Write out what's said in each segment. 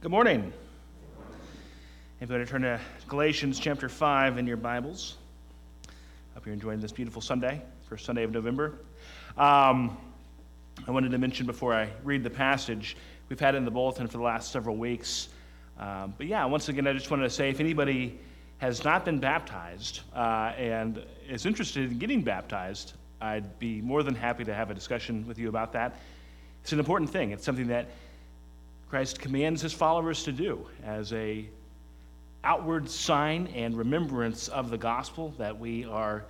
Good morning. If you're going to turn to Galatians chapter 5 in your Bibles, hope you're enjoying this beautiful Sunday, first Sunday of November. Um, I wanted to mention before I read the passage, we've had it in the bulletin for the last several weeks. Um, but yeah, once again, I just wanted to say if anybody has not been baptized uh, and is interested in getting baptized, I'd be more than happy to have a discussion with you about that. It's an important thing. It's something that Christ commands his followers to do as a outward sign and remembrance of the gospel that we are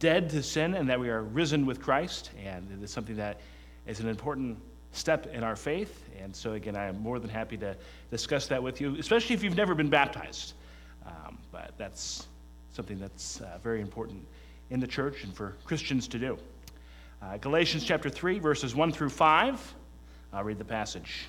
dead to sin and that we are risen with Christ. And it is something that is an important step in our faith. And so, again, I am more than happy to discuss that with you, especially if you've never been baptized. Um, but that's something that's uh, very important in the church and for Christians to do. Uh, Galatians chapter 3, verses 1 through 5. I'll read the passage.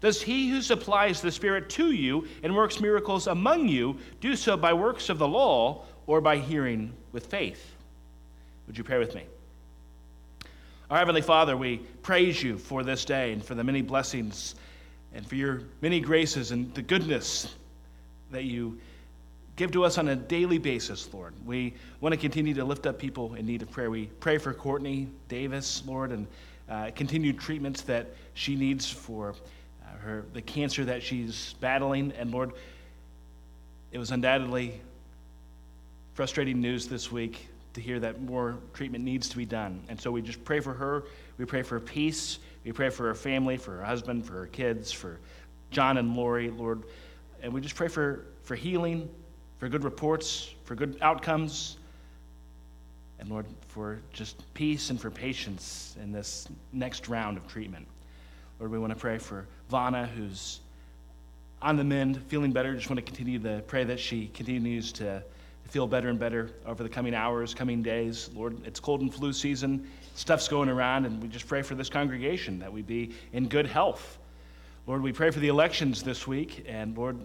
Does he who supplies the Spirit to you and works miracles among you do so by works of the law or by hearing with faith? Would you pray with me? Our Heavenly Father, we praise you for this day and for the many blessings and for your many graces and the goodness that you give to us on a daily basis, Lord. We want to continue to lift up people in need of prayer. We pray for Courtney Davis, Lord, and uh, continued treatments that she needs for Uh, her the cancer that she's battling. And Lord, it was undoubtedly frustrating news this week to hear that more treatment needs to be done. And so we just pray for her. We pray for peace. We pray for her family, for her husband, for her kids, for John and Lori, Lord. And we just pray for, for healing, for good reports, for good outcomes. And Lord, for just peace and for patience in this next round of treatment. Lord, we want to pray for Vana, who's on the mend, feeling better. Just want to continue to pray that she continues to feel better and better over the coming hours, coming days. Lord, it's cold and flu season. Stuff's going around, and we just pray for this congregation that we be in good health. Lord, we pray for the elections this week, and Lord,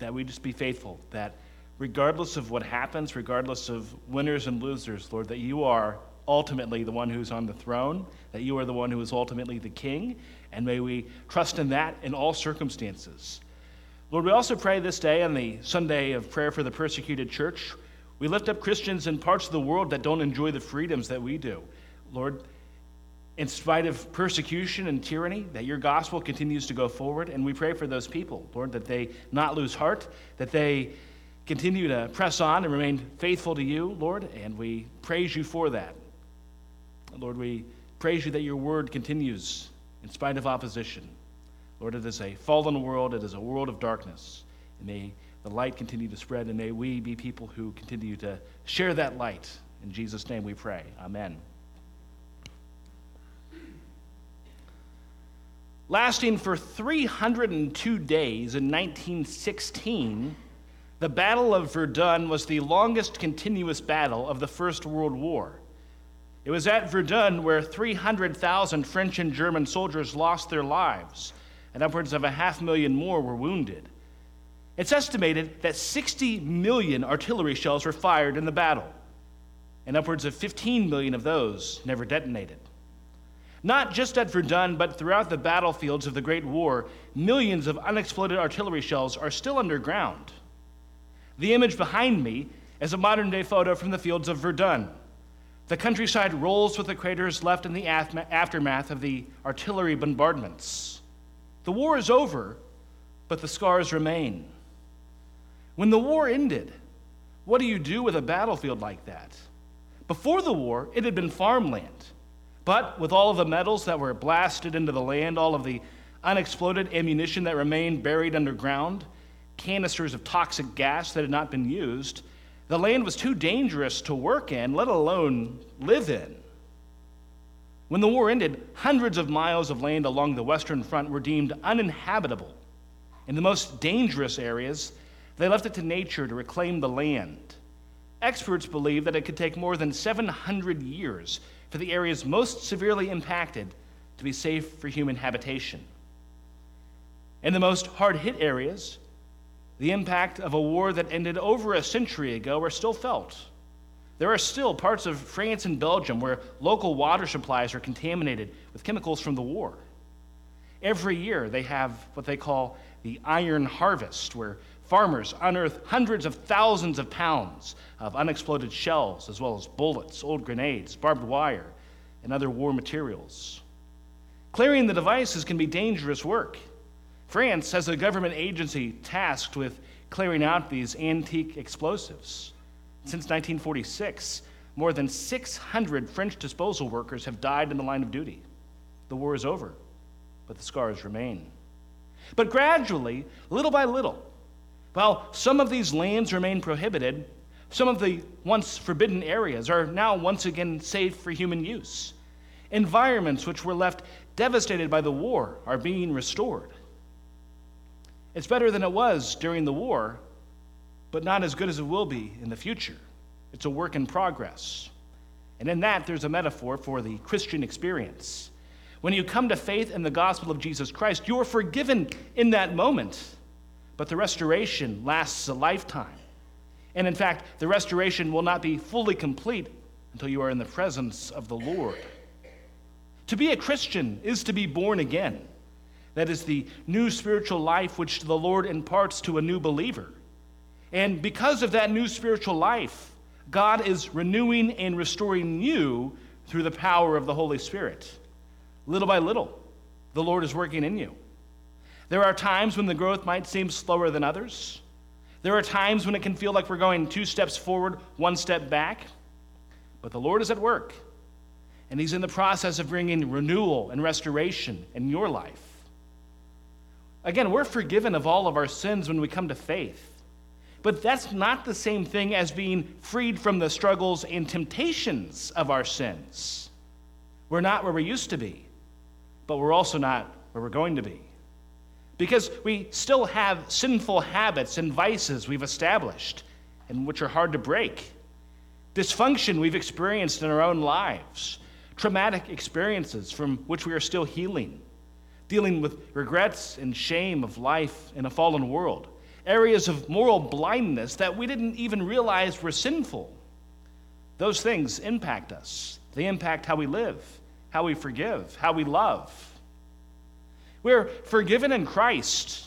that we just be faithful, that regardless of what happens, regardless of winners and losers, Lord, that you are ultimately the one who's on the throne, that you are the one who is ultimately the king, and may we trust in that in all circumstances. Lord, we also pray this day on the Sunday of prayer for the persecuted church. We lift up Christians in parts of the world that don't enjoy the freedoms that we do. Lord, in spite of persecution and tyranny, that your gospel continues to go forward. And we pray for those people, Lord, that they not lose heart, that they continue to press on and remain faithful to you, Lord. And we praise you for that. Lord, we praise you that your word continues in spite of opposition. Lord, it is a fallen world, it is a world of darkness. And may the light continue to spread, and may we be people who continue to share that light. In Jesus' name we pray. Amen. Lasting for 302 days in 1916, the Battle of Verdun was the longest continuous battle of the First World War. It was at Verdun where 300,000 French and German soldiers lost their lives, and upwards of a half million more were wounded. It's estimated that 60 million artillery shells were fired in the battle, and upwards of 15 million of those never detonated. Not just at Verdun, but throughout the battlefields of the Great War, millions of unexploded artillery shells are still underground. The image behind me is a modern day photo from the fields of Verdun. The countryside rolls with the craters left in the aftermath of the artillery bombardments. The war is over, but the scars remain. When the war ended, what do you do with a battlefield like that? Before the war, it had been farmland. But with all of the metals that were blasted into the land, all of the unexploded ammunition that remained buried underground, canisters of toxic gas that had not been used, the land was too dangerous to work in, let alone live in. When the war ended, hundreds of miles of land along the Western Front were deemed uninhabitable. In the most dangerous areas, They left it to nature to reclaim the land. Experts believe that it could take more than 700 years for the areas most severely impacted to be safe for human habitation. In the most hard hit areas, the impact of a war that ended over a century ago are still felt. There are still parts of France and Belgium where local water supplies are contaminated with chemicals from the war. Every year, they have what they call the iron harvest, where farmers unearth hundreds of thousands of pounds of unexploded shells, as well as bullets, old grenades, barbed wire, and other war materials. Clearing the devices can be dangerous work. France has a government agency tasked with clearing out these antique explosives. Since 1946, more than 600 French disposal workers have died in the line of duty. The war is over, but the scars remain. But gradually, little by little, while some of these lands remain prohibited, some of the once forbidden areas are now once again safe for human use. Environments which were left devastated by the war are being restored. It's better than it was during the war, but not as good as it will be in the future. It's a work in progress. And in that, there's a metaphor for the Christian experience. When you come to faith in the gospel of Jesus Christ, you are forgiven in that moment, but the restoration lasts a lifetime. And in fact, the restoration will not be fully complete until you are in the presence of the Lord. To be a Christian is to be born again. That is the new spiritual life which the Lord imparts to a new believer. And because of that new spiritual life, God is renewing and restoring you through the power of the Holy Spirit. Little by little, the Lord is working in you. There are times when the growth might seem slower than others. There are times when it can feel like we're going two steps forward, one step back. But the Lord is at work, and He's in the process of bringing renewal and restoration in your life. Again, we're forgiven of all of our sins when we come to faith. But that's not the same thing as being freed from the struggles and temptations of our sins. We're not where we used to be, but we're also not where we're going to be. Because we still have sinful habits and vices we've established and which are hard to break. Dysfunction we've experienced in our own lives, traumatic experiences from which we are still healing, dealing with regrets and shame of life in a fallen world, areas of moral blindness that we didn't even realize were sinful. Those things impact us. They impact how we live, how we forgive, how we love. We're forgiven in Christ,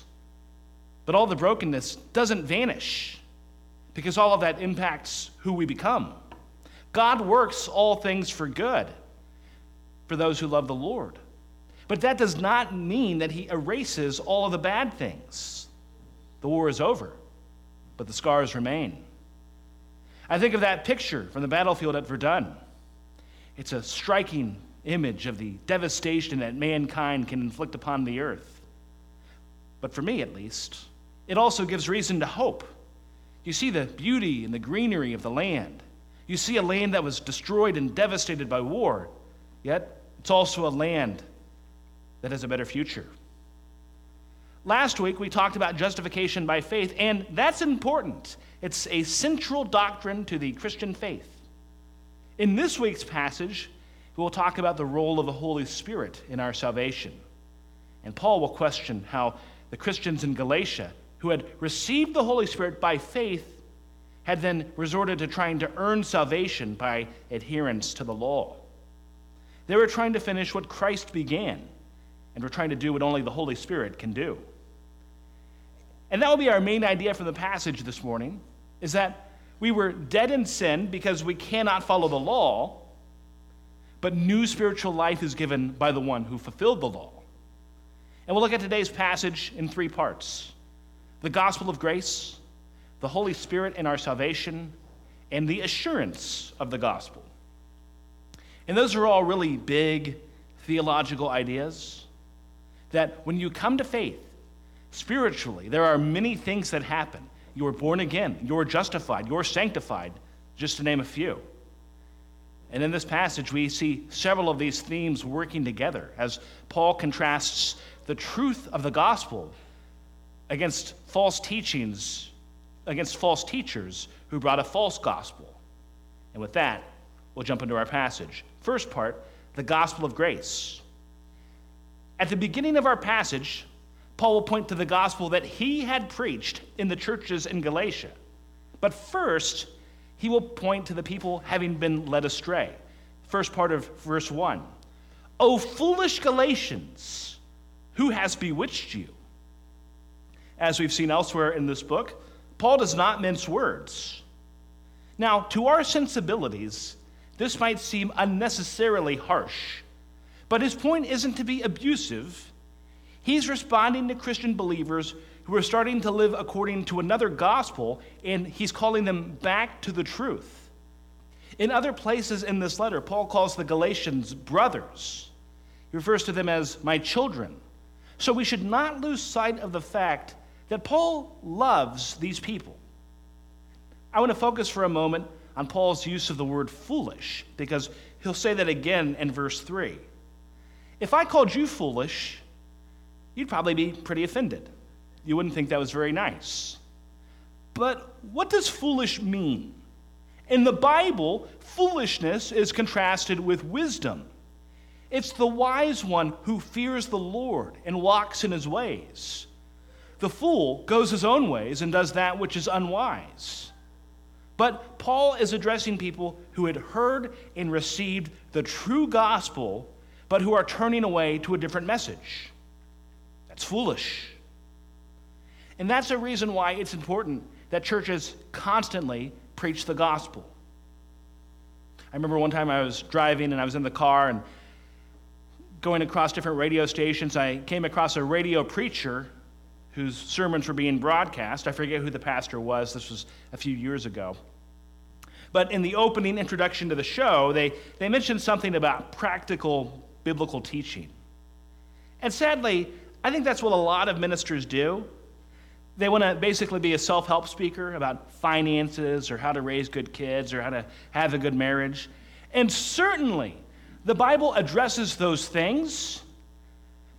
but all the brokenness doesn't vanish because all of that impacts who we become. God works all things for good for those who love the Lord. But that does not mean that He erases all of the bad things. The war is over, but the scars remain. I think of that picture from the battlefield at Verdun. It's a striking image of the devastation that mankind can inflict upon the earth. But for me, at least, it also gives reason to hope. You see the beauty and the greenery of the land. You see a land that was destroyed and devastated by war, yet it's also a land that has a better future. Last week, we talked about justification by faith, and that's important. It's a central doctrine to the Christian faith. In this week's passage, we will talk about the role of the Holy Spirit in our salvation. And Paul will question how the Christians in Galatia, who had received the Holy Spirit by faith, had then resorted to trying to earn salvation by adherence to the law. They were trying to finish what Christ began, and we're trying to do what only the Holy Spirit can do. And that will be our main idea from the passage this morning is that we were dead in sin because we cannot follow the law, but new spiritual life is given by the one who fulfilled the law. And we'll look at today's passage in three parts the gospel of grace, the Holy Spirit in our salvation, and the assurance of the gospel. And those are all really big theological ideas that when you come to faith, Spiritually, there are many things that happen. You are born again, you're justified, you're sanctified, just to name a few. And in this passage, we see several of these themes working together as Paul contrasts the truth of the gospel against false teachings against false teachers who brought a false gospel. And with that, we'll jump into our passage. First part, the gospel of grace. At the beginning of our passage, Paul will point to the gospel that he had preached in the churches in Galatia. But first, he will point to the people having been led astray. First part of verse 1. O foolish Galatians, who has bewitched you? As we've seen elsewhere in this book, Paul does not mince words. Now, to our sensibilities, this might seem unnecessarily harsh, but his point isn't to be abusive. He's responding to Christian believers who are starting to live according to another gospel, and he's calling them back to the truth. In other places in this letter, Paul calls the Galatians brothers. He refers to them as my children. So we should not lose sight of the fact that Paul loves these people. I want to focus for a moment on Paul's use of the word foolish, because he'll say that again in verse 3. If I called you foolish, you'd probably be pretty offended. You wouldn't think that was very nice. But what does foolish mean? In the Bible, foolishness is contrasted with wisdom. It's the wise one who fears the Lord and walks in his ways. The fool goes his own ways and does that which is unwise. But Paul is addressing people who had heard and received the true gospel, but who are turning away to a different message. That's foolish. And that's a reason why it's important that churches constantly preach the gospel. I remember one time I was driving and I was in the car and going across different radio stations. I came across a radio preacher whose sermons were being broadcast. I forget who the pastor was, this was a few years ago. But in the opening introduction to the show, they, they mentioned something about practical biblical teaching. And sadly, I think that's what a lot of ministers do. They want to basically be a self help speaker about finances or how to raise good kids or how to have a good marriage. And certainly, the Bible addresses those things.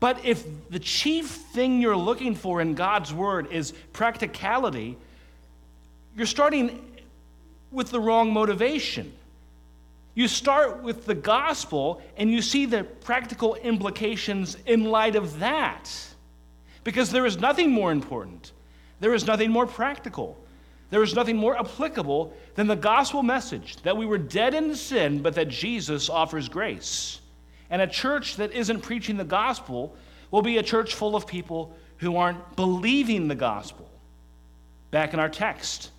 But if the chief thing you're looking for in God's word is practicality, you're starting with the wrong motivation. You start with the gospel and you see the practical implications in light of that. Because there is nothing more important there is nothing more practical. There is nothing more applicable than the gospel message that we were dead in sin, but that Jesus offers grace. And a church that isn't preaching the gospel will be a church full of people who aren't believing the gospel. Back in our text,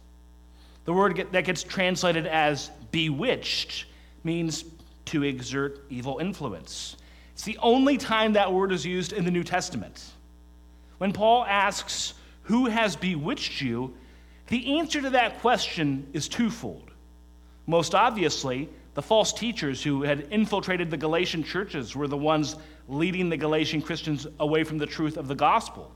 the word that gets translated as bewitched means to exert evil influence. It's the only time that word is used in the New Testament. When Paul asks, who has bewitched you? The answer to that question is twofold. Most obviously, the false teachers who had infiltrated the Galatian churches were the ones leading the Galatian Christians away from the truth of the gospel.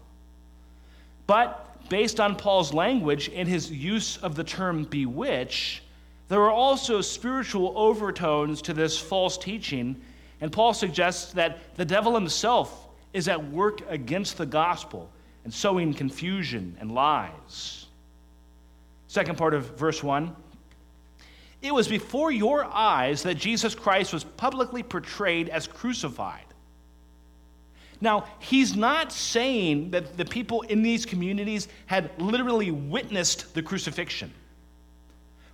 But based on Paul's language and his use of the term bewitch, there are also spiritual overtones to this false teaching, and Paul suggests that the devil himself is at work against the gospel and sowing confusion and lies. Second part of verse 1 It was before your eyes that Jesus Christ was publicly portrayed as crucified. Now, he's not saying that the people in these communities had literally witnessed the crucifixion.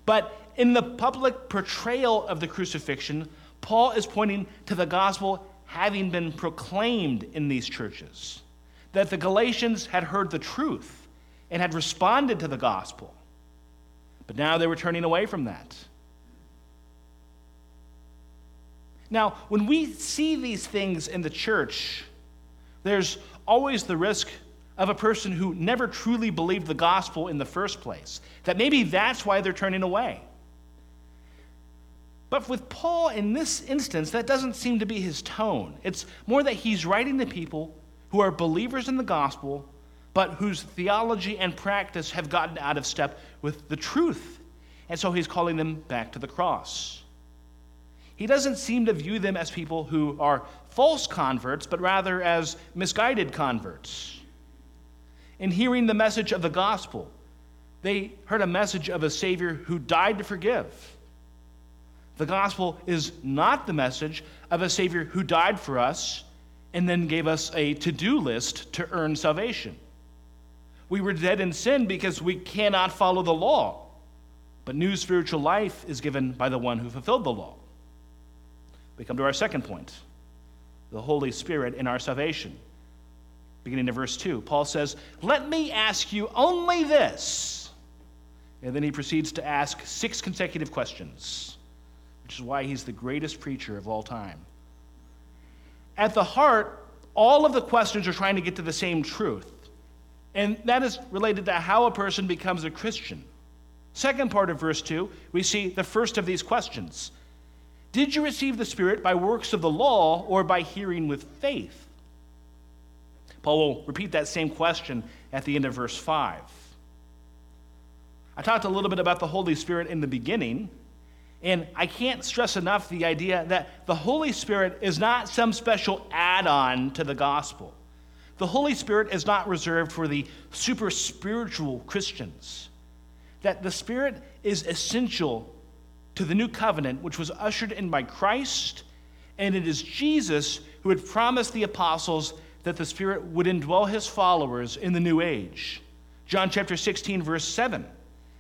But in the public portrayal of the crucifixion, Paul is pointing to the gospel having been proclaimed in these churches that the Galatians had heard the truth and had responded to the gospel. But now they were turning away from that. Now, when we see these things in the church, there's always the risk of a person who never truly believed the gospel in the first place. That maybe that's why they're turning away. But with Paul in this instance, that doesn't seem to be his tone. It's more that he's writing to people who are believers in the gospel, but whose theology and practice have gotten out of step with the truth. And so he's calling them back to the cross. He doesn't seem to view them as people who are false converts, but rather as misguided converts. In hearing the message of the gospel, They heard a message of a Savior who died to forgive. The gospel is not the message of a Savior who died for us and then gave us a to do list to earn salvation. We were dead in sin because we cannot follow the law, but new spiritual life is given by the one who fulfilled the law. We come to our second point the Holy Spirit in our salvation. Beginning of verse 2, Paul says, Let me ask you only this. And then he proceeds to ask six consecutive questions, which is why he's the greatest preacher of all time. At the heart, all of the questions are trying to get to the same truth, and that is related to how a person becomes a Christian. Second part of verse 2, we see the first of these questions did you receive the Spirit by works of the law or by hearing with faith? Paul will repeat that same question at the end of verse 5. I talked a little bit about the Holy Spirit in the beginning, and I can't stress enough the idea that the Holy Spirit is not some special add on to the gospel. The Holy Spirit is not reserved for the super spiritual Christians. That the Spirit is essential to the new covenant, which was ushered in by Christ, and it is Jesus who had promised the apostles that the Spirit would indwell his followers in the new age. John chapter 16, verse 7.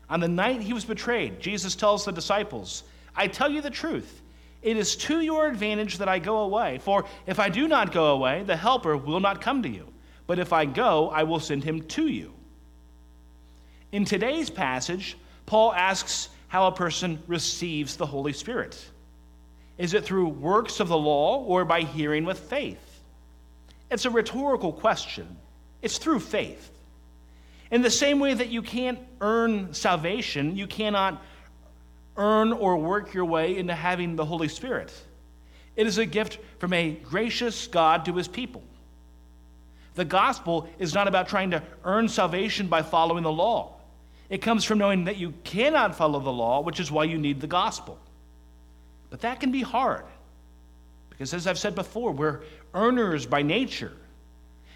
On the night he was betrayed, Jesus tells the disciples, I tell you the truth. It is to your advantage that I go away. For if I do not go away, the Helper will not come to you. But if I go, I will send him to you. In today's passage, Paul asks how a person receives the Holy Spirit. Is it through works of the law or by hearing with faith? It's a rhetorical question. It's through faith. In the same way that you can't earn salvation, you cannot earn or work your way into having the Holy Spirit. It is a gift from a gracious God to his people. The gospel is not about trying to earn salvation by following the law. It comes from knowing that you cannot follow the law, which is why you need the gospel. But that can be hard because, as I've said before, we're earners by nature.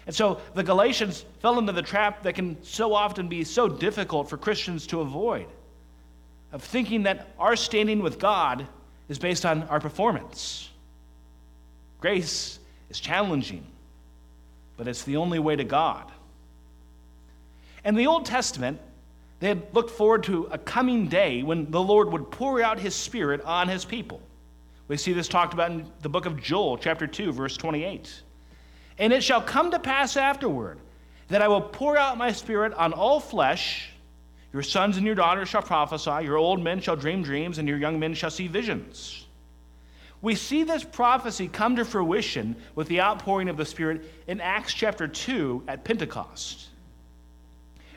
And so the Galatians fell into the trap that can so often be so difficult for Christians to avoid of thinking that our standing with God is based on our performance. Grace is challenging, but it's the only way to God. In the Old Testament, they had looked forward to a coming day when the Lord would pour out his Spirit on his people. We see this talked about in the book of Joel, chapter 2, verse 28. And it shall come to pass afterward that I will pour out my Spirit on all flesh. Your sons and your daughters shall prophesy, your old men shall dream dreams, and your young men shall see visions. We see this prophecy come to fruition with the outpouring of the Spirit in Acts chapter 2 at Pentecost.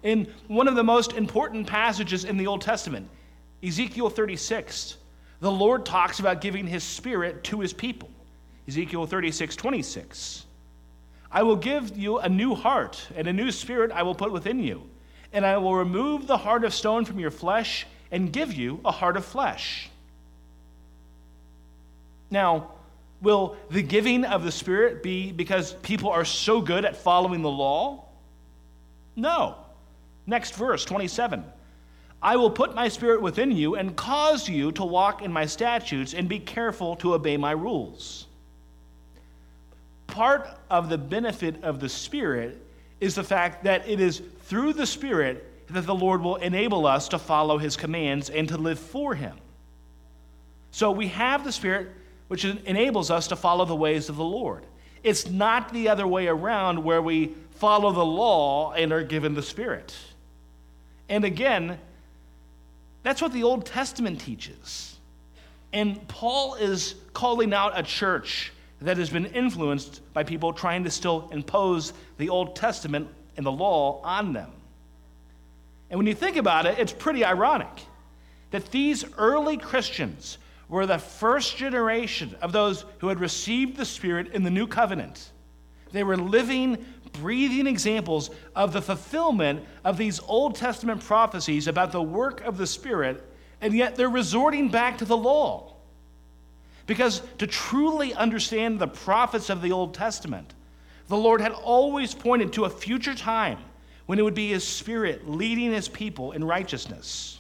In one of the most important passages in the Old Testament, Ezekiel 36, the Lord talks about giving his spirit to his people. Ezekiel 36, 26. I will give you a new heart, and a new spirit I will put within you. And I will remove the heart of stone from your flesh and give you a heart of flesh. Now, will the giving of the Spirit be because people are so good at following the law? No. Next verse, 27. I will put my spirit within you and cause you to walk in my statutes and be careful to obey my rules. Part of the benefit of the Spirit is the fact that it is through the Spirit that the Lord will enable us to follow his commands and to live for him. So we have the Spirit which enables us to follow the ways of the Lord. It's not the other way around where we follow the law and are given the Spirit. And again, that's what the Old Testament teaches. And Paul is calling out a church that has been influenced by people trying to still impose the Old Testament and the law on them. And when you think about it, it's pretty ironic that these early Christians were the first generation of those who had received the Spirit in the new covenant. They were living, breathing examples of the fulfillment of these Old Testament prophecies about the work of the Spirit, and yet they're resorting back to the law. Because to truly understand the prophets of the Old Testament, the Lord had always pointed to a future time when it would be his spirit leading his people in righteousness.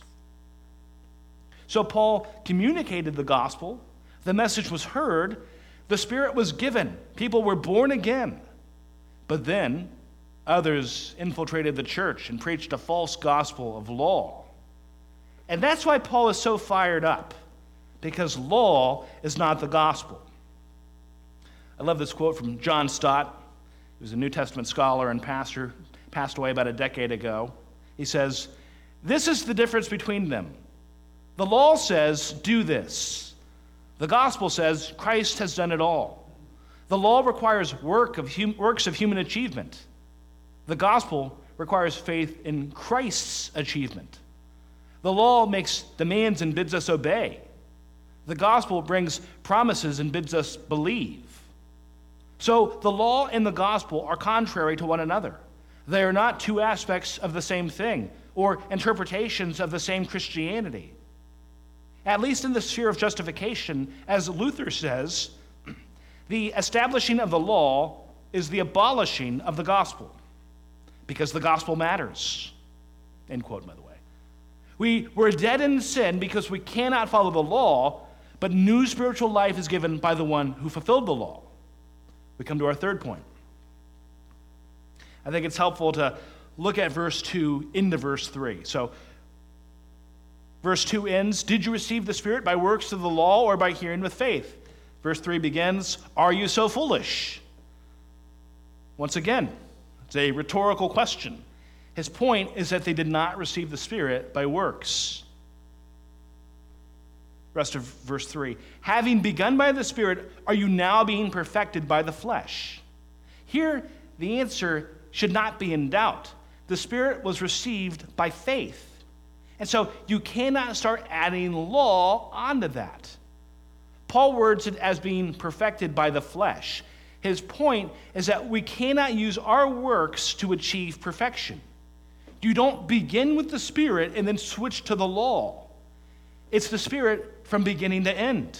So Paul communicated the gospel, the message was heard, the spirit was given, people were born again. But then others infiltrated the church and preached a false gospel of law. And that's why Paul is so fired up, because law is not the gospel. I love this quote from John Stott, he was a New Testament scholar and pastor, passed away about a decade ago. He says, This is the difference between them. The law says, Do this. The gospel says, Christ has done it all. The law requires work of hum- works of human achievement. The gospel requires faith in Christ's achievement. The law makes demands and bids us obey. The gospel brings promises and bids us believe. So the law and the gospel are contrary to one another. They are not two aspects of the same thing or interpretations of the same Christianity. At least in the sphere of justification, as Luther says, the establishing of the law is the abolishing of the gospel because the gospel matters. End quote, by the way. We were dead in sin because we cannot follow the law, but new spiritual life is given by the one who fulfilled the law. We come to our third point. I think it's helpful to look at verse 2 into verse 3. So, verse 2 ends Did you receive the Spirit by works of the law or by hearing with faith? Verse 3 begins Are you so foolish? Once again, it's a rhetorical question. His point is that they did not receive the Spirit by works. Rest of verse 3 Having begun by the Spirit, are you now being perfected by the flesh? Here, the answer should not be in doubt. The Spirit was received by faith. And so you cannot start adding law onto that. Paul words it as being perfected by the flesh. His point is that we cannot use our works to achieve perfection. You don't begin with the Spirit and then switch to the law. It's the Spirit from beginning to end.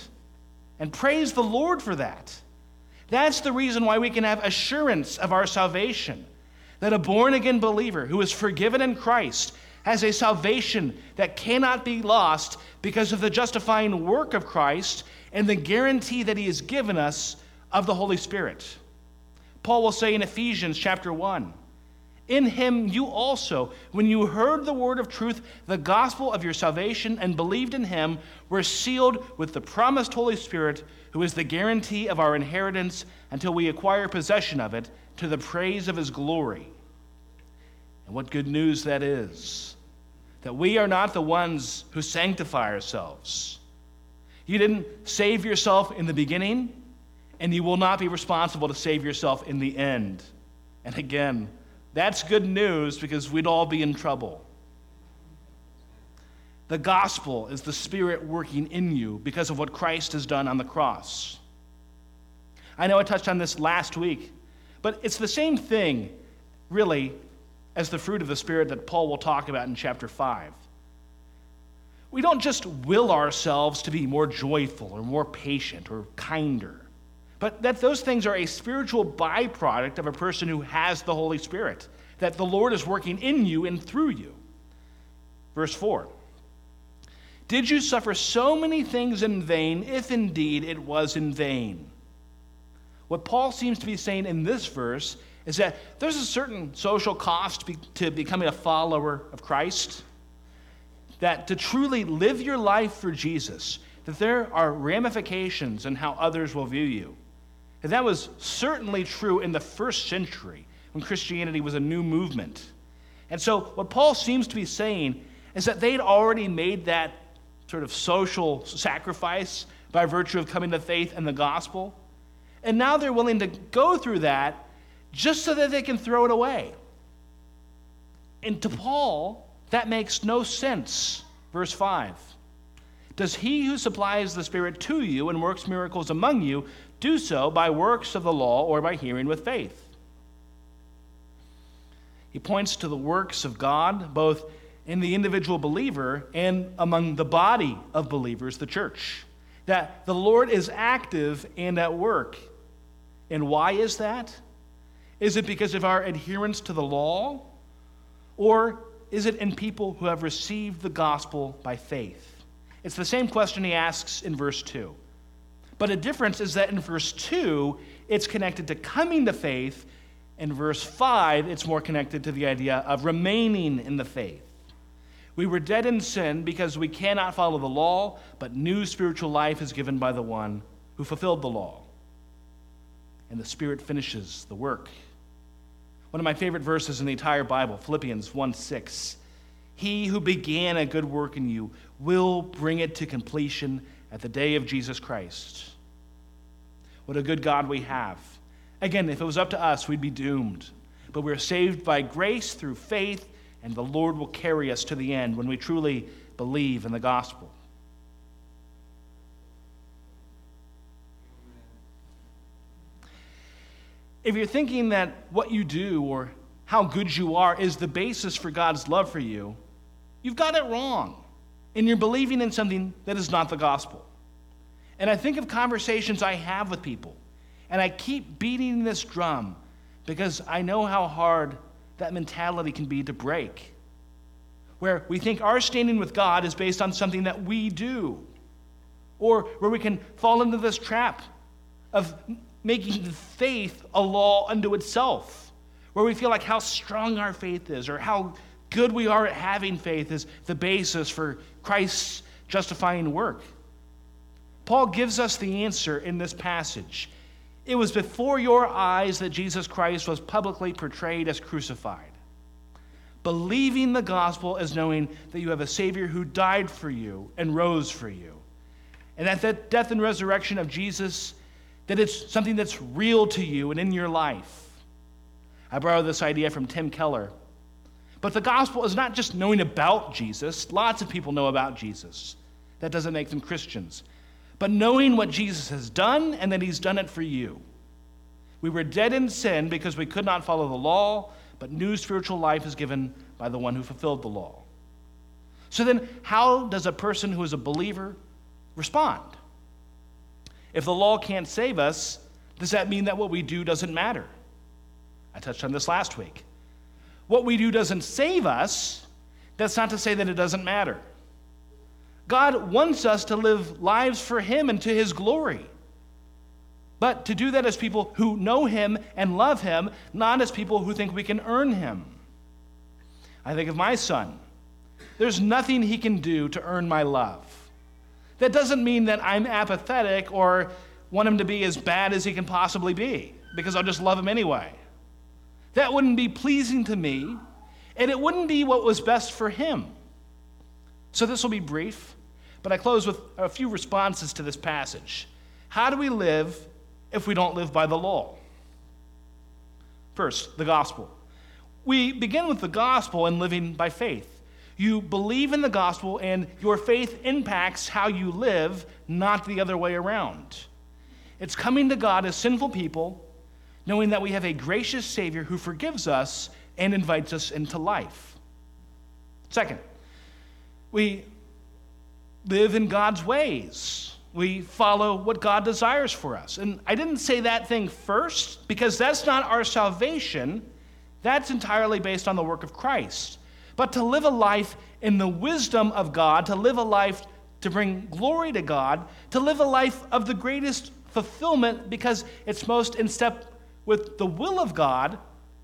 And praise the Lord for that. That's the reason why we can have assurance of our salvation. That a born again believer who is forgiven in Christ has a salvation that cannot be lost because of the justifying work of Christ and the guarantee that he has given us of the Holy Spirit. Paul will say in Ephesians chapter 1 in him you also, when you heard the word of truth, the gospel of your salvation, and believed in him, were sealed with the promised Holy Spirit, who is the guarantee of our inheritance until we acquire possession of it to the praise of his glory. And what good news that is! That we are not the ones who sanctify ourselves. You didn't save yourself in the beginning, and you will not be responsible to save yourself in the end. And again, that's good news because we'd all be in trouble. The gospel is the Spirit working in you because of what Christ has done on the cross. I know I touched on this last week, but it's the same thing, really, as the fruit of the Spirit that Paul will talk about in chapter 5. We don't just will ourselves to be more joyful or more patient or kinder but that those things are a spiritual byproduct of a person who has the Holy Spirit, that the Lord is working in you and through you. Verse 4 Did you suffer so many things in vain, if indeed it was in vain? What Paul seems to be saying in this verse is that there's a certain social cost to becoming a follower of Christ. That to truly live your life for Jesus, that there are ramifications in how others will view you. And that was certainly true in the first century when Christianity was a new movement. And so, what Paul seems to be saying is that they'd already made that sort of social sacrifice by virtue of coming to faith in the gospel. And now they're willing to go through that just so that they can throw it away. And to Paul, that makes no sense. Verse 5 Does he who supplies the Spirit to you and works miracles among you do so by works of the law or by hearing with faith. He points to the works of God, both in the individual believer and among the body of believers, the church. That the Lord is active and at work. And why is that? Is it because of our adherence to the law? Or is it in people who have received the gospel by faith? It's the same question he asks in verse 2. But a difference is that in verse 2, it's connected to coming to faith. In verse 5, it's more connected to the idea of remaining in the faith. We were dead in sin because we cannot follow the law, but new spiritual life is given by the one who fulfilled the law. And the Spirit finishes the work. One of my favorite verses in the entire Bible, Philippians 1 6. He who began a good work in you will bring it to completion at the day of Jesus Christ. What a good God we have. Again, if it was up to us, we'd be doomed. But we're saved by grace through faith and the Lord will carry us to the end when we truly believe in the gospel. If you're thinking that what you do or how good you are is the basis for God's love for you, you've got it wrong. And you're believing in something that is not the gospel. And I think of conversations I have with people, and I keep beating this drum because I know how hard that mentality can be to break. Where we think our standing with God is based on something that we do, or where we can fall into this trap of making faith a law unto itself, where we feel like how strong our faith is or how good we are at having faith is the basis for Christ's justifying work. Paul gives us the answer in this passage. It was before your eyes that Jesus Christ was publicly portrayed as crucified. Believing the gospel is knowing that you have a Savior who died for you and rose for you. And that the death and resurrection of Jesus, that it's something that's real to you and in your life. I borrow this idea from Tim Keller. But the gospel is not just knowing about Jesus. Lots of people know about Jesus. That doesn't make them Christians but knowing what Jesus has done and that he's done it for you. We were dead in sin because we could not follow the law, but new spiritual life is given by the one who fulfilled the law. So then, how does a person who is a believer respond? If the law can't save us, does that mean that what we do doesn't matter? I touched on this last week. What we do doesn't save us, that's not to say that it doesn't matter. God wants us to live lives for Him and to His glory. But to do that as people who know Him and love Him, not as people who think we can earn Him. I think of my son. There's nothing he can do to earn my love. That doesn't mean that I'm apathetic or want him to be as bad as he can possibly be, because I'll just love him anyway. That wouldn't be pleasing to me, and it wouldn't be what was best for him. So this will be brief, but I close with a few responses to this passage. How do we live if we don't live by the law? First, the gospel. We begin with the gospel and living by faith. You believe in the gospel, and your faith impacts how you live, not the other way around. It's coming to God as sinful people, knowing that we have a gracious Savior who forgives us and invites us into life. Second, we live in God's ways. We follow what God desires for us. And I didn't say that thing first because that's not our salvation. That's entirely based on the work of Christ. But to live a life in the wisdom of God, to live a life to bring glory to God, to live a life of the greatest fulfillment because it's most in step with the will of God,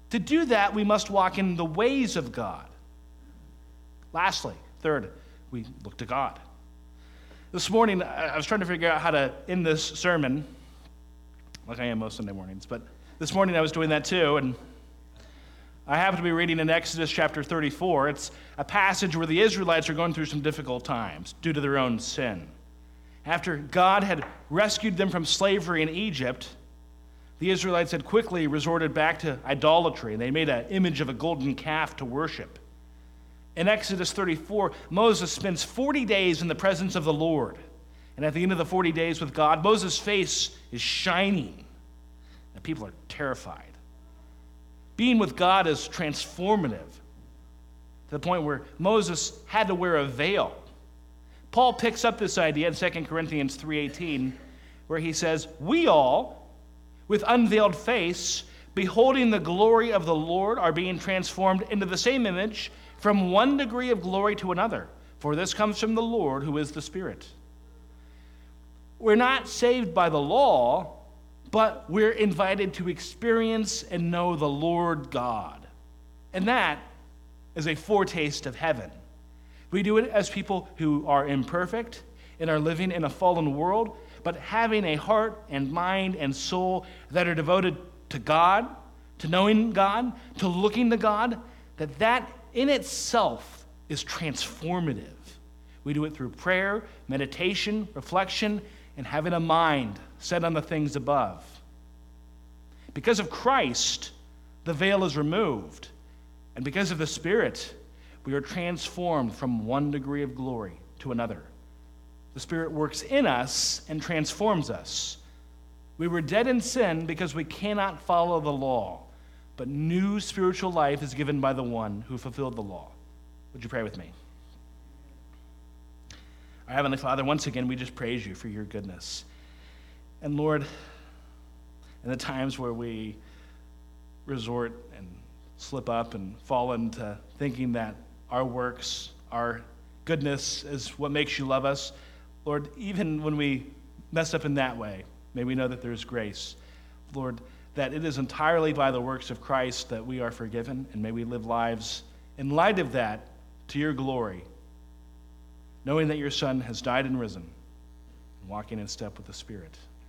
to do that, we must walk in the ways of God. Lastly, Third, we look to God. This morning, I was trying to figure out how to end this sermon, like I am most Sunday mornings, but this morning I was doing that too, and I happen to be reading in Exodus chapter 34. It's a passage where the Israelites are going through some difficult times due to their own sin. After God had rescued them from slavery in Egypt, the Israelites had quickly resorted back to idolatry. And they made an image of a golden calf to worship. In Exodus 34, Moses spends 40 days in the presence of the Lord. And at the end of the 40 days with God, Moses' face is shining. And people are terrified. Being with God is transformative to the point where Moses had to wear a veil. Paul picks up this idea in 2 Corinthians 3:18 where he says, "We all with unveiled face beholding the glory of the Lord, are being transformed into the same image from one degree of glory to another. For this comes from the Lord, who is the Spirit. We're not saved by the law, but we're invited to experience and know the Lord God. And that is a foretaste of heaven. We do it as people who are imperfect and are living in a fallen world, but having a heart and mind and soul that are devoted to God, to knowing God, to looking to God, that that in itself is transformative. We do it through prayer, meditation, reflection, and having a mind set on the things above. Because of Christ, the veil is removed. And because of the Spirit, we are transformed from one degree of glory to another. The Spirit works in us and transforms us. We were dead in sin because we cannot follow the law, but new spiritual life is given by the one who fulfilled the law. Would you pray with me? Our Heavenly Father, once again, we just praise you for your goodness. And Lord, in the times where we resort and slip up and fall into thinking that our works, our goodness is what makes you love us, Lord, even when we mess up in that way, may we know that there's grace. Lord, that it is entirely by the works of Christ that we are forgiven, and may we live lives in light of that to your glory, knowing that your Son has died and risen, and walking in step with the Spirit.